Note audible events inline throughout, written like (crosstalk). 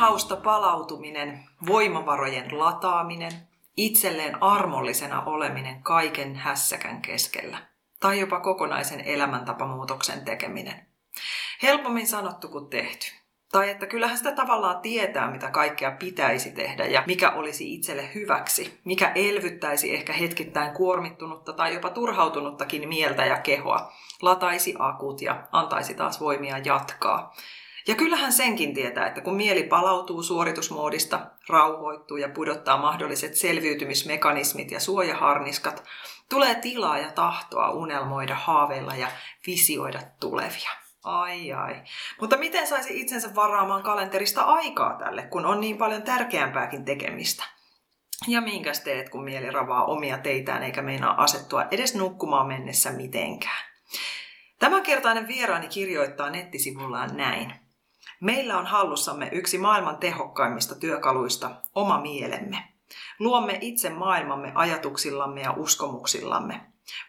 Työnhausta palautuminen, voimavarojen lataaminen, itselleen armollisena oleminen kaiken hässäkän keskellä tai jopa kokonaisen elämäntapamuutoksen tekeminen. Helpommin sanottu kuin tehty. Tai että kyllähän sitä tavallaan tietää, mitä kaikkea pitäisi tehdä ja mikä olisi itselle hyväksi, mikä elvyttäisi ehkä hetkittäin kuormittunutta tai jopa turhautunuttakin mieltä ja kehoa, lataisi akut ja antaisi taas voimia jatkaa. Ja kyllähän senkin tietää, että kun mieli palautuu suoritusmoodista, rauhoittuu ja pudottaa mahdolliset selviytymismekanismit ja suojaharniskat, tulee tilaa ja tahtoa unelmoida, haaveilla ja visioida tulevia. Ai ai. Mutta miten saisi itsensä varaamaan kalenterista aikaa tälle, kun on niin paljon tärkeämpääkin tekemistä? Ja minkäs teet, kun mieli ravaa omia teitään eikä meinaa asettua edes nukkumaan mennessä mitenkään? Tämänkertainen vieraani kirjoittaa nettisivullaan näin. Meillä on hallussamme yksi maailman tehokkaimmista työkaluista, oma mielemme. Luomme itse maailmamme ajatuksillamme ja uskomuksillamme.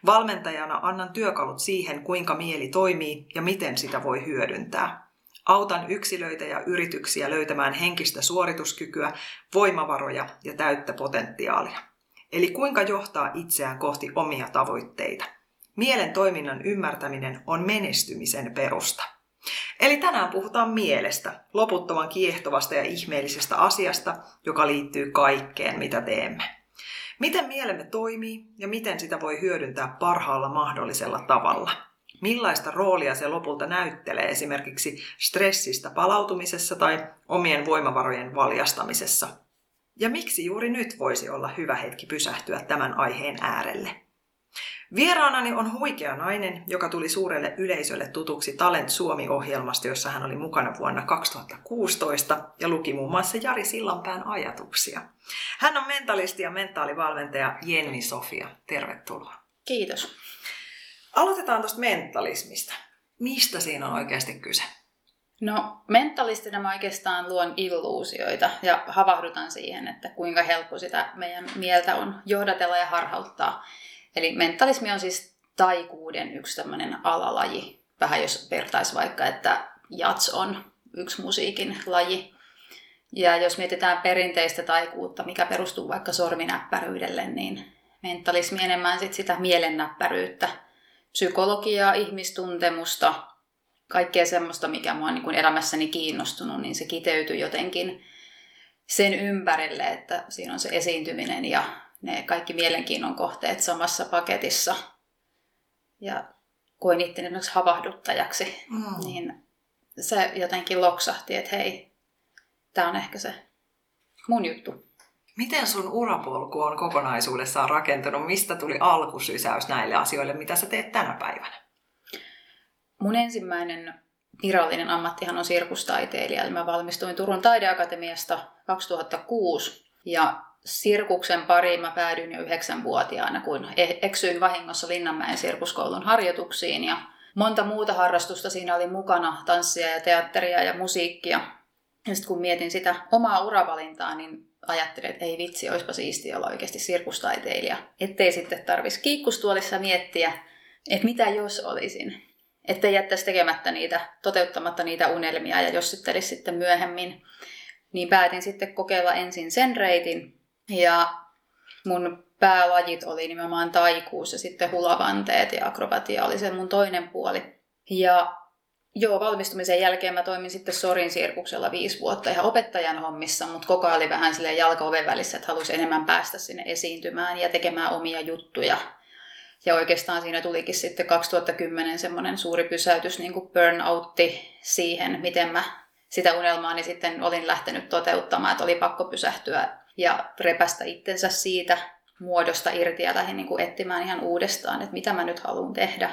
Valmentajana annan työkalut siihen, kuinka mieli toimii ja miten sitä voi hyödyntää. Autan yksilöitä ja yrityksiä löytämään henkistä suorituskykyä, voimavaroja ja täyttä potentiaalia. Eli kuinka johtaa itseään kohti omia tavoitteita. Mielen toiminnan ymmärtäminen on menestymisen perusta. Eli tänään puhutaan mielestä, loputtoman kiehtovasta ja ihmeellisestä asiasta, joka liittyy kaikkeen, mitä teemme. Miten mielemme toimii ja miten sitä voi hyödyntää parhaalla mahdollisella tavalla. Millaista roolia se lopulta näyttelee esimerkiksi stressistä palautumisessa tai omien voimavarojen valjastamisessa. Ja miksi juuri nyt voisi olla hyvä hetki pysähtyä tämän aiheen äärelle. Vieraanani on huikea nainen, joka tuli suurelle yleisölle tutuksi Talent Suomi-ohjelmasta, jossa hän oli mukana vuonna 2016 ja luki muun muassa Jari Sillanpään ajatuksia. Hän on mentalisti ja mentaalivalmentaja Jenni Sofia. Tervetuloa. Kiitos. Aloitetaan tuosta mentalismista. Mistä siinä on oikeasti kyse? No mentalistina mä oikeastaan luon illuusioita ja havahdutan siihen, että kuinka helppo sitä meidän mieltä on johdatella ja harhauttaa Eli mentalismi on siis taikuuden yksi tämmöinen alalaji. Vähän jos vertaisi vaikka, että jats on yksi musiikin laji. Ja jos mietitään perinteistä taikuutta, mikä perustuu vaikka sorminäppäryydelle, niin mentalismi enemmän sit sitä mielennäppäryyttä, psykologiaa, ihmistuntemusta, kaikkea semmoista, mikä mua on niin elämässäni kiinnostunut, niin se kiteytyy jotenkin sen ympärille, että siinä on se esiintyminen ja ne kaikki mielenkiinnon kohteet samassa paketissa. Ja koin itteni havahduttajaksi, mm. niin se jotenkin loksahti, että hei, tämä on ehkä se mun juttu. Miten sun urapolku on kokonaisuudessaan rakentunut? Mistä tuli alkusysäys näille asioille, mitä sä teet tänä päivänä? Mun ensimmäinen virallinen ammattihan on sirkustaiteilija. Eli mä valmistuin Turun taideakatemiasta 2006 ja sirkuksen pariin mä päädyin jo yhdeksänvuotiaana, kun e- eksyin vahingossa Linnanmäen sirkuskoulun harjoituksiin ja monta muuta harrastusta siinä oli mukana, tanssia ja teatteria ja musiikkia. Ja sitten kun mietin sitä omaa uravalintaa, niin ajattelin, että ei vitsi, olisipa siistiä olla oikeasti sirkustaiteilija. Ettei sitten tarvitsisi kiikkustuolissa miettiä, että mitä jos olisin. Että jättäisi tekemättä niitä, toteuttamatta niitä unelmia ja jossittelisi sitten myöhemmin. Niin päätin sitten kokeilla ensin sen reitin, ja mun päälajit oli nimenomaan taikuus ja sitten hulavanteet ja akrobatia oli se mun toinen puoli. Ja joo, valmistumisen jälkeen mä toimin sitten Sorin sirkuksella viisi vuotta ihan opettajan hommissa, mutta koko ajan oli vähän silleen jalka oven välissä, että halusi enemmän päästä sinne esiintymään ja tekemään omia juttuja. Ja oikeastaan siinä tulikin sitten 2010 semmoinen suuri pysäytys, niin kuin burnoutti siihen, miten mä sitä unelmaani sitten olin lähtenyt toteuttamaan, että oli pakko pysähtyä ja repästä itsensä siitä muodosta irti ja lähdin niin kuin etsimään ihan uudestaan, että mitä mä nyt haluan tehdä.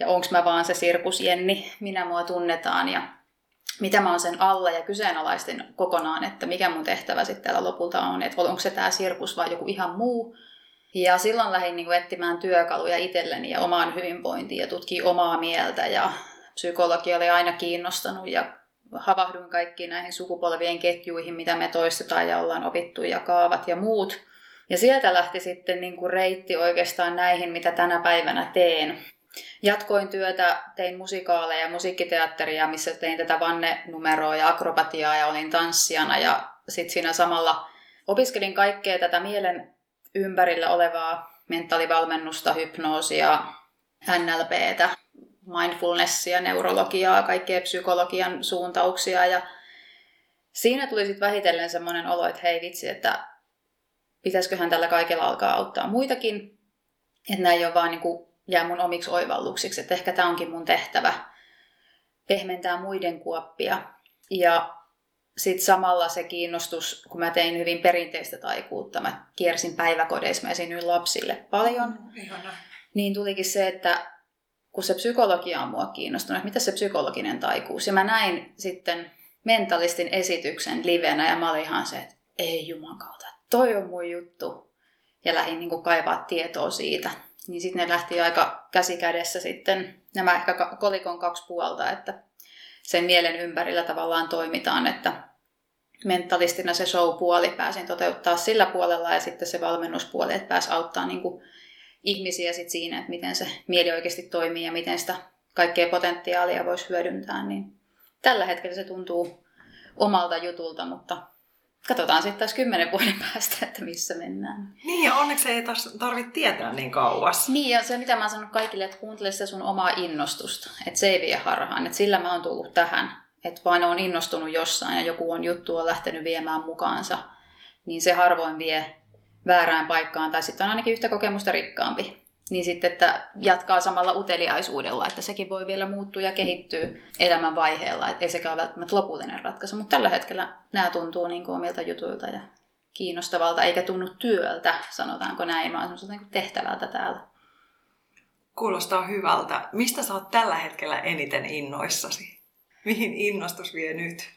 Ja onko mä vaan se sirkusjenni, minä mua tunnetaan. Ja mitä mä oon sen alla ja kyseenalaistin kokonaan, että mikä mun tehtävä sitten täällä lopulta on, että onko se tämä sirkus vai joku ihan muu. Ja silloin lähdin niin kuin etsimään työkaluja itselleni ja omaan hyvinvointiin ja tutkii omaa mieltä ja psykologia oli aina kiinnostanut ja havahduin kaikkiin näihin sukupolvien ketjuihin, mitä me toistetaan ja ollaan opittu ja kaavat ja muut. Ja sieltä lähti sitten niin kuin reitti oikeastaan näihin, mitä tänä päivänä teen. Jatkoin työtä, tein musikaaleja ja musiikkiteatteria, missä tein tätä vannenumeroa ja akrobatiaa ja olin tanssijana. Ja sitten siinä samalla opiskelin kaikkea tätä mielen ympärillä olevaa mentaalivalmennusta, hypnoosia, NLPtä, mindfulnessia, neurologiaa, kaikkea psykologian suuntauksia. Ja siinä tuli sitten vähitellen semmoinen olo, että hei vitsi, että pitäisiköhän tällä kaikella alkaa auttaa muitakin. Että näin ei ole vaan niin kuin, jää mun omiksi oivalluksiksi, että ehkä tämä onkin mun tehtävä pehmentää muiden kuoppia. Ja sitten samalla se kiinnostus, kun mä tein hyvin perinteistä taikuutta, mä kiersin päiväkodeissa, mä esiinnyin lapsille paljon, mm, niin tulikin se, että kun se psykologia on mua kiinnostunut, että mitä se psykologinen taikuus. Ja mä näin sitten mentalistin esityksen livenä ja mä olin ihan se, että ei jumakauta, toi on mun juttu. Ja lähdin niin kaivaa tietoa siitä. Niin sitten ne lähti aika käsikädessä sitten nämä ehkä kolikon kaksi puolta, että sen mielen ympärillä tavallaan toimitaan, että mentalistina se show-puoli pääsin toteuttaa sillä puolella ja sitten se valmennuspuoli, että pääsi auttaa niin kuin ihmisiä sit siinä, että miten se mieli oikeasti toimii ja miten sitä kaikkea potentiaalia voisi hyödyntää, niin tällä hetkellä se tuntuu omalta jutulta, mutta katsotaan sitten taas kymmenen vuoden päästä, että missä mennään. Niin ja onneksi ei tarvitse tietää niin kauas. Niin ja se mitä mä sanon kaikille, että kuuntele sitä sun omaa innostusta, että se ei vie harhaan, että sillä mä oon tullut tähän, että vain on innostunut jossain ja joku on juttu on lähtenyt viemään mukaansa, niin se harvoin vie väärään paikkaan tai sitten on ainakin yhtä kokemusta rikkaampi. Niin sitten, että jatkaa samalla uteliaisuudella, että sekin voi vielä muuttua ja kehittyä elämän vaiheella. Että ei sekään ole välttämättä lopullinen ratkaisu, mutta tällä hetkellä nämä tuntuu niin kuin omilta jutuilta ja kiinnostavalta, eikä tunnu työltä, sanotaanko näin, vaan semmoiselta niin tehtävältä täällä. Kuulostaa hyvältä. Mistä sä oot tällä hetkellä eniten innoissasi? Mihin innostus vie nyt?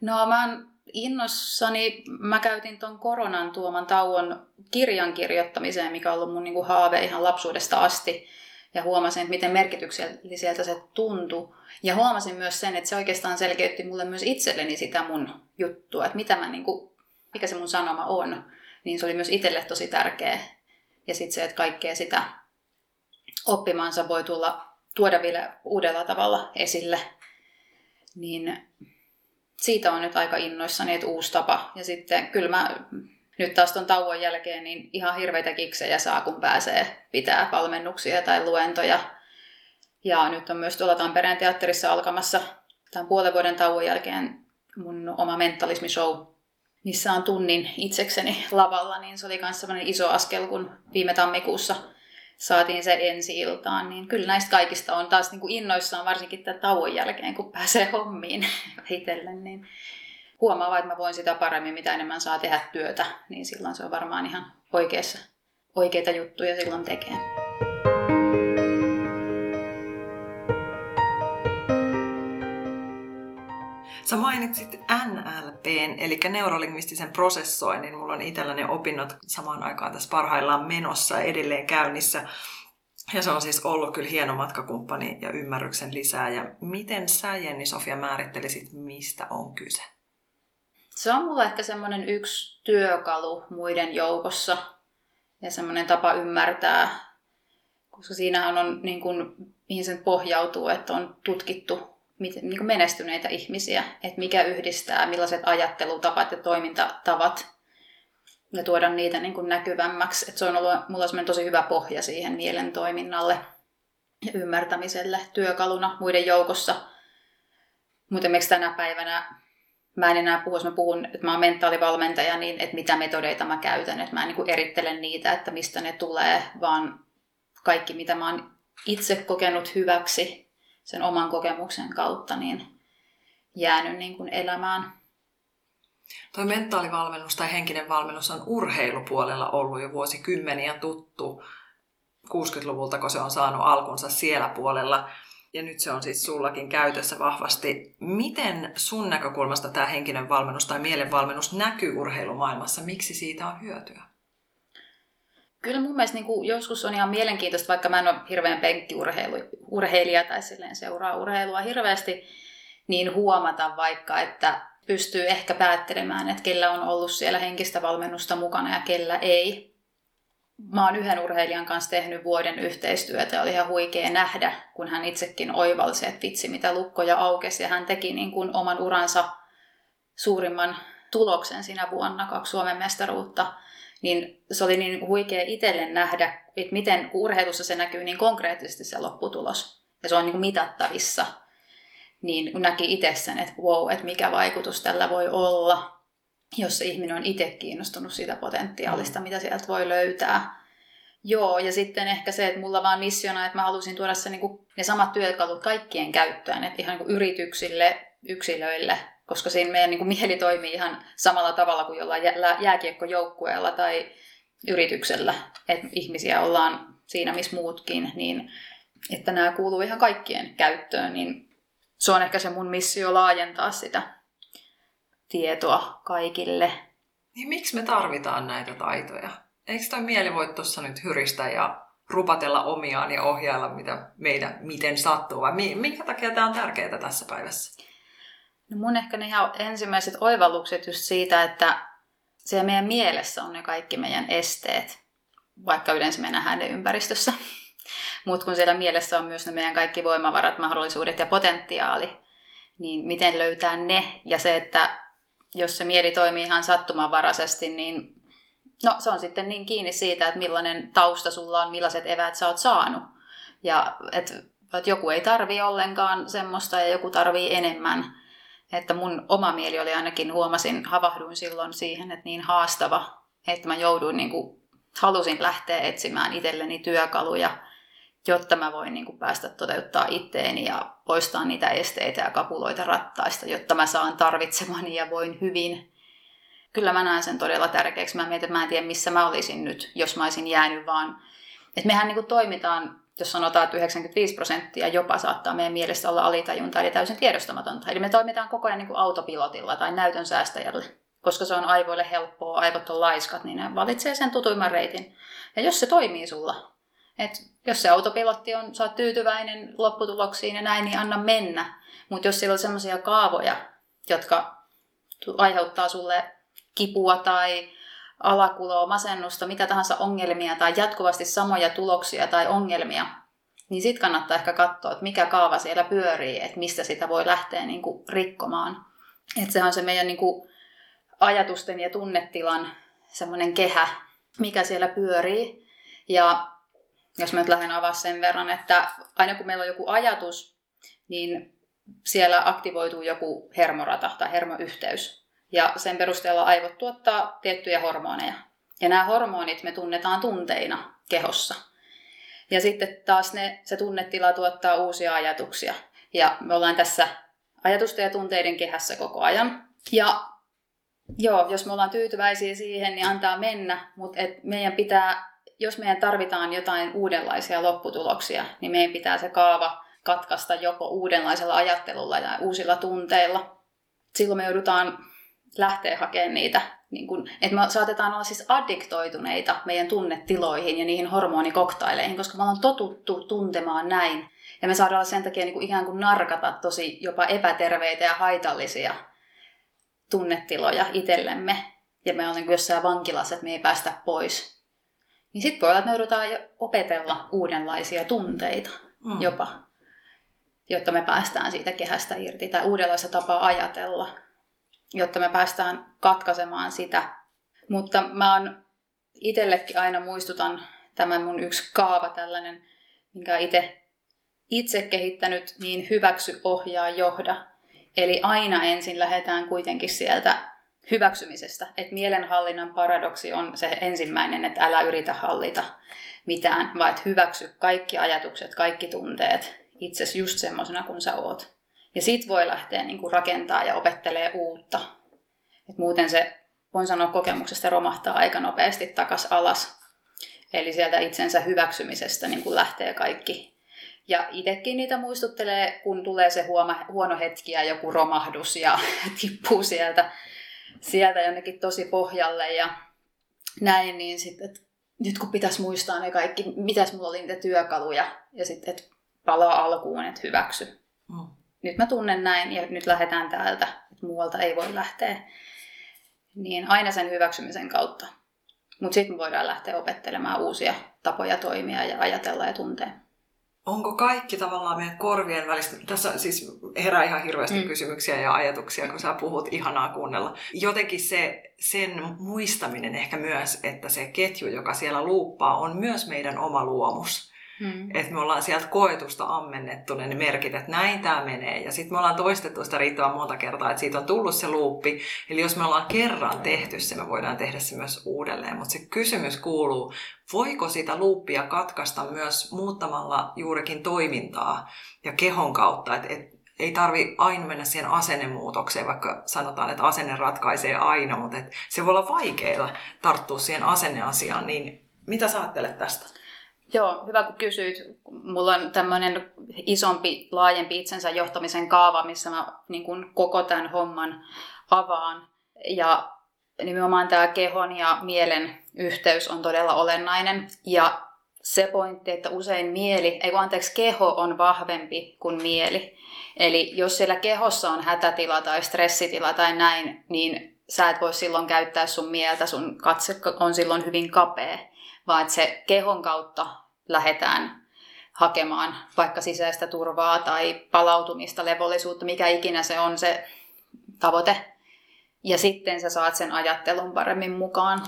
No mä oon innossani mä käytin tuon koronan tuoman tauon kirjan kirjoittamiseen, mikä on ollut mun niin kuin haave ihan lapsuudesta asti. Ja huomasin, että miten merkitykselliseltä se tuntui. Ja huomasin myös sen, että se oikeastaan selkeytti mulle myös itselleni sitä mun juttua, että mitä mä niin kuin, mikä se mun sanoma on. Niin se oli myös itselle tosi tärkeä. Ja sitten se, että kaikkea sitä oppimansa voi tulla, tuoda vielä uudella tavalla esille. Niin siitä on nyt aika innoissani, että uusi tapa. Ja sitten kyllä mä nyt taas tuon tauon jälkeen niin ihan hirveitä kiksejä saa, kun pääsee pitää valmennuksia tai luentoja. Ja nyt on myös tuolla Tampereen teatterissa alkamassa tämän puolen vuoden tauon jälkeen mun oma mentalismishow, missä on tunnin itsekseni lavalla, niin se oli myös sellainen iso askel, kun viime tammikuussa saatiin se ensi iltaan, niin kyllä näistä kaikista on taas niin kuin innoissaan, varsinkin tämän tauon jälkeen, kun pääsee hommiin (laughs) itselle, niin huomaa että mä voin sitä paremmin, mitä enemmän saa tehdä työtä, niin silloin se on varmaan ihan oikeassa, oikeita juttuja silloin tekee. Sä mainitsit NLPn, eli neurolingvistisen prosessoinnin. Mulla on itselläni opinnot samaan aikaan tässä parhaillaan menossa edelleen käynnissä. Ja se on siis ollut kyllä hieno matkakumppani ja ymmärryksen lisää. Ja miten sä, Jenni Sofia, määrittelisit, mistä on kyse? Se on mulla ehkä semmoinen yksi työkalu muiden joukossa ja semmoinen tapa ymmärtää, koska siinähän on niin kuin, mihin sen pohjautuu, että on tutkittu niin kuin menestyneitä ihmisiä, että mikä yhdistää, millaiset ajattelutavat ja toimintatavat ja tuoda niitä niin kuin näkyvämmäksi. Että se on ollut mulla on tosi hyvä pohja siihen mielen toiminnalle ja ymmärtämiselle työkaluna muiden joukossa. Mutta esimerkiksi tänä päivänä mä en enää puhu, jos mä puhun, että mä oon mentaalivalmentaja, niin että mitä metodeita mä käytän. Että mä en niin kuin erittele niitä, että mistä ne tulee, vaan kaikki mitä mä oon itse kokenut hyväksi sen oman kokemuksen kautta niin jäänyt niin kuin elämään. Tuo mentaalivalmennus tai henkinen valmennus on urheilupuolella ollut jo vuosikymmeniä tuttu. 60-luvulta, kun se on saanut alkunsa siellä puolella. ja nyt se on siis sullakin käytössä vahvasti. Miten sun näkökulmasta tämä henkinen valmennus tai mielenvalmennus näkyy urheilumaailmassa? Miksi siitä on hyötyä? Kyllä mun mielestä niin kuin joskus on ihan mielenkiintoista, vaikka mä en ole hirveän penkkiurheilija tai silleen seuraa urheilua hirveästi, niin huomata vaikka, että pystyy ehkä päättelemään, että kellä on ollut siellä henkistä valmennusta mukana ja kellä ei. Mä oon yhden urheilijan kanssa tehnyt vuoden yhteistyötä ja oli ihan huikea nähdä, kun hän itsekin oivalsi, että vitsi mitä lukkoja aukesi ja hän teki niin kuin oman uransa suurimman tuloksen siinä vuonna, kaksi Suomen mestaruutta niin se oli niin huikea itselle nähdä, että miten urheilussa se näkyy niin konkreettisesti se lopputulos. Ja se on niin mitattavissa. Niin kun näki itse sen, että wow, että mikä vaikutus tällä voi olla, jos se ihminen on itse kiinnostunut siitä potentiaalista, mitä sieltä voi löytää. Joo, ja sitten ehkä se, että mulla vaan missiona, että mä halusin tuoda se, niin kuin, ne samat työkalut kaikkien käyttöön, että ihan niin kuin yrityksille, yksilöille, koska siinä meidän niin kuin mieli toimii ihan samalla tavalla kuin jollain jääkiekkojoukkueella tai yrityksellä, että ihmisiä ollaan siinä, missä muutkin, niin että nämä kuuluu ihan kaikkien käyttöön, niin se on ehkä se mun missio laajentaa sitä tietoa kaikille. Niin miksi me tarvitaan näitä taitoja? Eikö toi mieli voi tuossa nyt hyristä ja rupatella omiaan ja ohjailla, mitä meidän, miten sattuu, vai minkä takia tämä on tärkeää tässä päivässä? No mun ehkä ne ihan ensimmäiset oivallukset just siitä, että siellä meidän mielessä on ne kaikki meidän esteet, vaikka yleensä me nähdään ne ympäristössä. (laughs) Mutta kun siellä mielessä on myös ne meidän kaikki voimavarat, mahdollisuudet ja potentiaali, niin miten löytää ne? Ja se, että jos se mieli toimii ihan sattumanvaraisesti, niin no, se on sitten niin kiinni siitä, että millainen tausta sulla on, millaiset eväät sä oot saanut. Ja että et joku ei tarvi ollenkaan semmoista ja joku tarvii enemmän. Että mun oma mieli oli ainakin, huomasin, havahduin silloin siihen, että niin haastava, että mä jouduin, niin kuin, halusin lähteä etsimään itselleni työkaluja, jotta mä voin niin kuin, päästä toteuttaa itteeni ja poistaa niitä esteitä ja kapuloita rattaista, jotta mä saan tarvitsemani ja voin hyvin. Kyllä mä näen sen todella tärkeäksi. Mä mietin, että mä en tiedä, missä mä olisin nyt, jos mä olisin jäänyt vaan... Että mehän niin kuin, toimitaan jos sanotaan, että 95 prosenttia jopa saattaa meidän mielestä olla alitajunta, eli täysin tiedostamatonta. Eli me toimitaan koko ajan niin kuin autopilotilla tai näytön säästäjällä, koska se on aivoille helppoa, aivot on laiskat, niin ne valitsee sen tutuimman reitin. Ja jos se toimii sulla, että jos se autopilotti on, sä oot tyytyväinen lopputuloksiin ja näin, niin anna mennä. Mutta jos siellä on sellaisia kaavoja, jotka aiheuttaa sulle kipua tai alakuloa, masennusta, mitä tahansa ongelmia tai jatkuvasti samoja tuloksia tai ongelmia, niin sitten kannattaa ehkä katsoa, että mikä kaava siellä pyörii, että mistä sitä voi lähteä niin kuin rikkomaan. Että se on se meidän niin kuin ajatusten ja tunnetilan semmoinen kehä, mikä siellä pyörii. Ja jos mä nyt lähden avaa sen verran, että aina kun meillä on joku ajatus, niin siellä aktivoituu joku hermorata tai hermoyhteys ja sen perusteella aivot tuottaa tiettyjä hormoneja. Ja nämä hormonit me tunnetaan tunteina kehossa. Ja sitten taas ne, se tunnetila tuottaa uusia ajatuksia. Ja me ollaan tässä ajatusten ja tunteiden kehässä koko ajan. Ja joo, jos me ollaan tyytyväisiä siihen, niin antaa mennä, mutta et meidän pitää, jos meidän tarvitaan jotain uudenlaisia lopputuloksia, niin meidän pitää se kaava katkaista joko uudenlaisella ajattelulla tai uusilla tunteilla. Silloin me joudutaan lähteä hakemaan niitä, niin kun, että me saatetaan olla siis addiktoituneita meidän tunnetiloihin ja niihin hormonikoktaileihin, koska me ollaan totuttu tuntemaan näin. Ja me saadaan sen takia niin kuin ikään kuin narkata tosi jopa epäterveitä ja haitallisia tunnetiloja itsellemme. Ja me ollaan niin jossain vankilassa, että me ei päästä pois. Niin sitten voi olla, että me joudutaan opetella uudenlaisia tunteita mm. jopa, jotta me päästään siitä kehästä irti tai uudenlaista tapaa ajatella jotta me päästään katkaisemaan sitä. Mutta mä oon itsellekin aina muistutan tämän mun yksi kaava tällainen, minkä itse itse kehittänyt, niin hyväksy, ohjaa, johda. Eli aina ensin lähdetään kuitenkin sieltä hyväksymisestä. Että mielenhallinnan paradoksi on se ensimmäinen, että älä yritä hallita mitään, vaan että hyväksy kaikki ajatukset, kaikki tunteet itsesi just semmoisena kuin sä oot. Ja sit voi lähteä niin kuin rakentaa ja opettelee uutta. Et muuten se, voin sanoa kokemuksesta, romahtaa aika nopeasti takas alas. Eli sieltä itsensä hyväksymisestä niin kuin lähtee kaikki, Ja itsekin niitä muistuttelee, kun tulee se huoma, huono hetki ja joku romahdus ja (laughs) tippuu sieltä, sieltä jonnekin tosi pohjalle ja näin, niin sitten, että nyt kun pitäisi muistaa ne kaikki, mitäs mulla oli niitä työkaluja, ja sitten, että palaa alkuun, että hyväksy. Nyt mä tunnen näin, ja nyt lähdetään täältä, että muualta ei voi lähteä. Niin aina sen hyväksymisen kautta. Mutta sitten me voidaan lähteä opettelemaan uusia tapoja toimia ja ajatella ja tuntea onko kaikki tavallaan meidän korvien välistä, tässä siis herää ihan hirveästi mm. kysymyksiä ja ajatuksia, kun sä puhut, ihanaa kuunnella. Jotenkin se, sen muistaminen ehkä myös, että se ketju, joka siellä luuppaa, on myös meidän oma luomus. Hmm. Että me ollaan sieltä koetusta ammennettu ne merkit, että näin tämä menee. Ja sitten me ollaan toistettu sitä riittävän monta kertaa, että siitä on tullut se luuppi. Eli jos me ollaan kerran tehty se, me voidaan tehdä se myös uudelleen. Mutta se kysymys kuuluu, voiko sitä luuppia katkaista myös muuttamalla juurikin toimintaa ja kehon kautta. Että et, ei tarvi aina mennä siihen asennemuutokseen, vaikka sanotaan, että asenne ratkaisee aina, mutta et se voi olla vaikeaa tarttua siihen asenneasiaan. Niin mitä sä ajattelet tästä? Joo, hyvä kun kysyit. Mulla on tämmöinen isompi, laajempi itsensä johtamisen kaava, missä mä niin kuin koko tämän homman avaan. Ja nimenomaan tämä kehon ja mielen yhteys on todella olennainen. Ja se pointti, että usein mieli, ei kun anteeksi, keho on vahvempi kuin mieli. Eli jos siellä kehossa on hätätila tai stressitila tai näin, niin sä et voi silloin käyttää sun mieltä, sun katse on silloin hyvin kapea vaan että se kehon kautta lähdetään hakemaan vaikka sisäistä turvaa tai palautumista, levollisuutta, mikä ikinä se on se tavoite. Ja sitten sä saat sen ajattelun paremmin mukaan.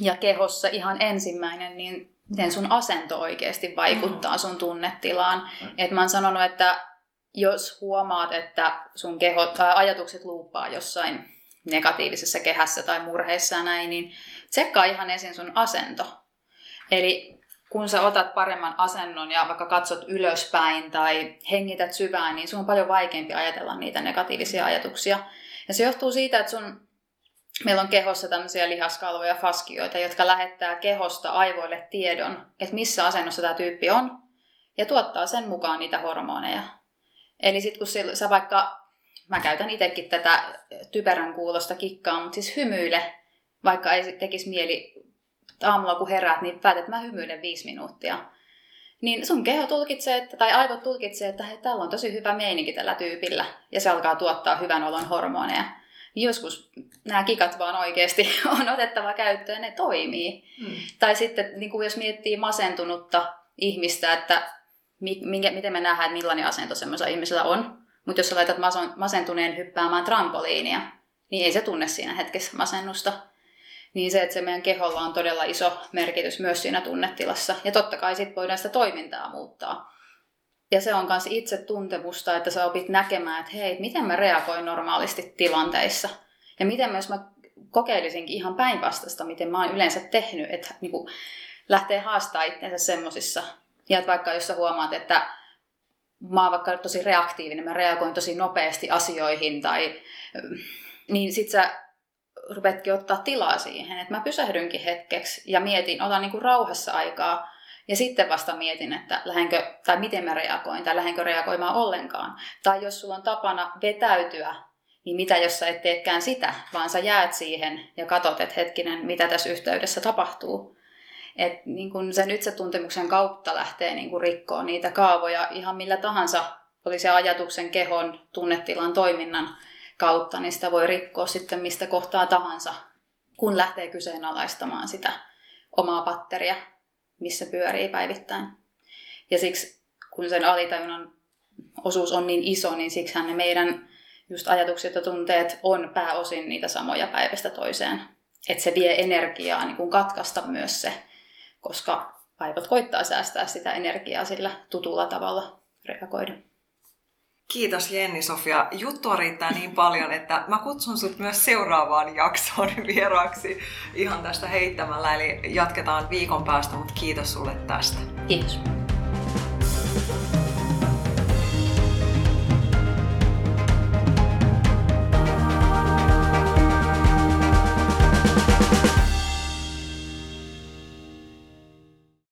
Ja kehossa ihan ensimmäinen, niin miten sun asento oikeasti vaikuttaa sun tunnetilaan. Et mä oon sanonut, että jos huomaat, että sun keho, tai ajatukset luuppaa jossain negatiivisessa kehässä tai murheissa ja näin, niin tsekkaa ihan ensin sun asento. Eli kun sä otat paremman asennon ja vaikka katsot ylöspäin tai hengität syvään, niin sun on paljon vaikeampi ajatella niitä negatiivisia ajatuksia. Ja se johtuu siitä, että sun, meillä on kehossa tämmöisiä lihaskalvoja, faskioita, jotka lähettää kehosta aivoille tiedon, että missä asennossa tämä tyyppi on, ja tuottaa sen mukaan niitä hormoneja. Eli sitten kun sä vaikka, mä käytän itsekin tätä typerän kuulosta kikkaa, mutta siis hymyile, vaikka ei tekisi mieli aamulla kun heräät, niin päätät, että mä hymyilen viisi minuuttia. Niin sun keho tulkitsee, että, tai aivot tulkitsee, että hei, täällä on tosi hyvä meininki tällä tyypillä. Ja se alkaa tuottaa hyvän olon hormoneja. Niin joskus nämä kikat vaan oikeasti (laughs) on otettava käyttöön ne toimii. Hmm. Tai sitten niin kuin jos miettii masentunutta ihmistä, että minkä, miten me nähdään, että millainen asento semmoisella ihmisellä on. Mutta jos sä laitat masentuneen hyppäämään trampoliinia, niin ei se tunne siinä hetkessä masennusta niin se, että se meidän keholla on todella iso merkitys myös siinä tunnetilassa. Ja totta kai sitten voidaan sitä toimintaa muuttaa. Ja se on myös itse tuntemusta, että sä opit näkemään, että hei, miten mä reagoin normaalisti tilanteissa. Ja miten myös mä kokeilisinkin ihan päinvastaista, miten mä oon yleensä tehnyt, että niin kuin, lähtee haastaa itseensä semmosissa. Ja että vaikka jos sä huomaat, että mä oon vaikka tosi reaktiivinen, mä reagoin tosi nopeasti asioihin, tai, niin sit sä rupetkin ottaa tilaa siihen, että mä pysähdynkin hetkeksi ja mietin, otan niin kuin rauhassa aikaa ja sitten vasta mietin, että lähdenkö, tai miten mä reagoin, tai lähdenkö reagoimaan ollenkaan. Tai jos sulla on tapana vetäytyä, niin mitä jos sä et teekään sitä, vaan sä jäät siihen ja katot, että hetkinen, mitä tässä yhteydessä tapahtuu. Et niin kun sen itsetuntemuksen kautta lähtee niin rikkoon niitä kaavoja ihan millä tahansa, oli se ajatuksen, kehon, tunnetilan, toiminnan kautta, niin sitä voi rikkoa sitten mistä kohtaa tahansa, kun lähtee kyseenalaistamaan sitä omaa patteria, missä pyörii päivittäin. Ja siksi, kun sen alitajunnan osuus on niin iso, niin siksi ne meidän just ajatukset ja tunteet on pääosin niitä samoja päivästä toiseen. Että se vie energiaa niin kuin katkaista myös se, koska aivot koittaa säästää sitä energiaa sillä tutulla tavalla reagoida. Kiitos Jenni Sofia. Juttua riittää niin paljon, että mä kutsun sut myös seuraavaan jaksoon (laughs) vieraaksi ihan tästä heittämällä. Eli jatketaan viikon päästä, mutta kiitos sulle tästä. Kiitos.